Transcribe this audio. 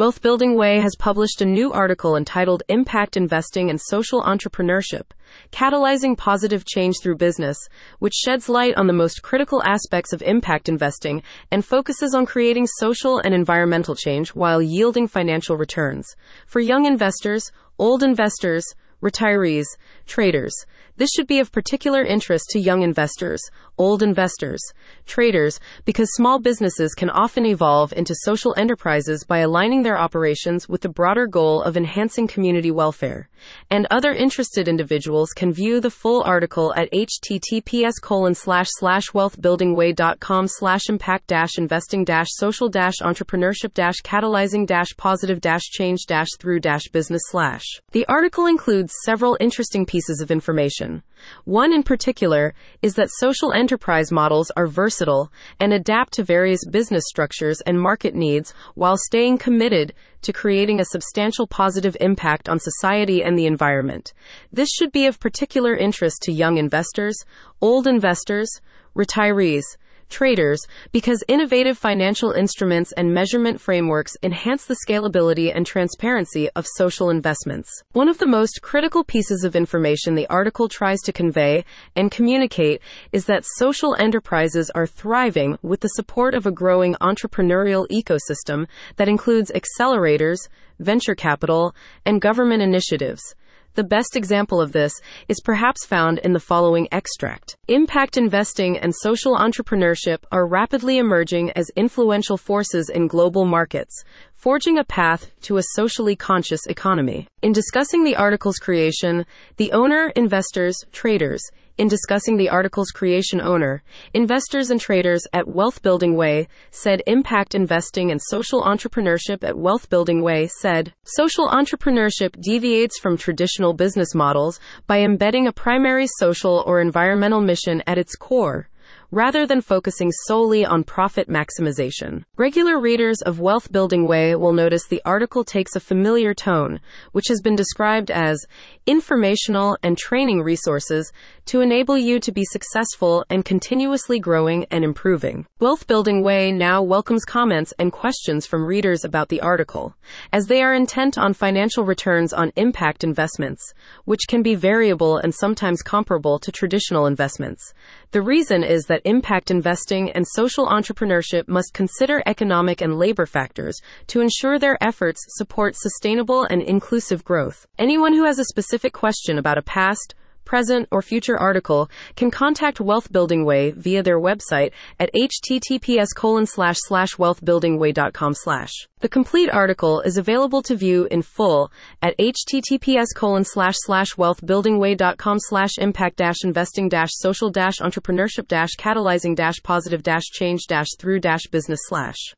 Wealth Building Way has published a new article entitled Impact Investing and Social Entrepreneurship Catalyzing Positive Change Through Business, which sheds light on the most critical aspects of impact investing and focuses on creating social and environmental change while yielding financial returns. For young investors, old investors, retirees, traders, this should be of particular interest to young investors, old investors, traders, because small businesses can often evolve into social enterprises by aligning their operations with the broader goal of enhancing community welfare. And other interested individuals can view the full article at https colon slash slash wealthbuildingway.com slash impact dash investing dash social dash entrepreneurship dash catalyzing dash positive dash change dash through dash business slash. The article includes several interesting pieces of information. One in particular is that social enterprise models are versatile and adapt to various business structures and market needs while staying committed to creating a substantial positive impact on society and the environment. This should be of particular interest to young investors, old investors, retirees, traders because innovative financial instruments and measurement frameworks enhance the scalability and transparency of social investments. One of the most critical pieces of information the article tries to convey and communicate is that social enterprises are thriving with the support of a growing entrepreneurial ecosystem that includes accelerators, venture capital, and government initiatives. The best example of this is perhaps found in the following extract. Impact investing and social entrepreneurship are rapidly emerging as influential forces in global markets, forging a path to a socially conscious economy. In discussing the article's creation, the owner, investors, traders, in discussing the article's creation owner, investors and traders at Wealth Building Way said impact investing and social entrepreneurship at Wealth Building Way said social entrepreneurship deviates from traditional business models by embedding a primary social or environmental mission at its core rather than focusing solely on profit maximization. Regular readers of Wealth Building Way will notice the article takes a familiar tone, which has been described as informational and training resources to enable you to be successful and continuously growing and improving. Wealth Building Way now welcomes comments and questions from readers about the article, as they are intent on financial returns on impact investments, which can be variable and sometimes comparable to traditional investments. The reason is that impact investing and social entrepreneurship must consider economic and labor factors to ensure their efforts support sustainable and inclusive growth. Anyone who has a specific question about a past, present, or future article can contact Wealth Building Way via their website at https colon slash slash wealthbuildingway.com slash. The complete article is available to view in full at https colon slash slash wealthbuildingway.com slash impact dash investing dash social dash entrepreneurship dash catalyzing dash positive dash change dash through dash business slash.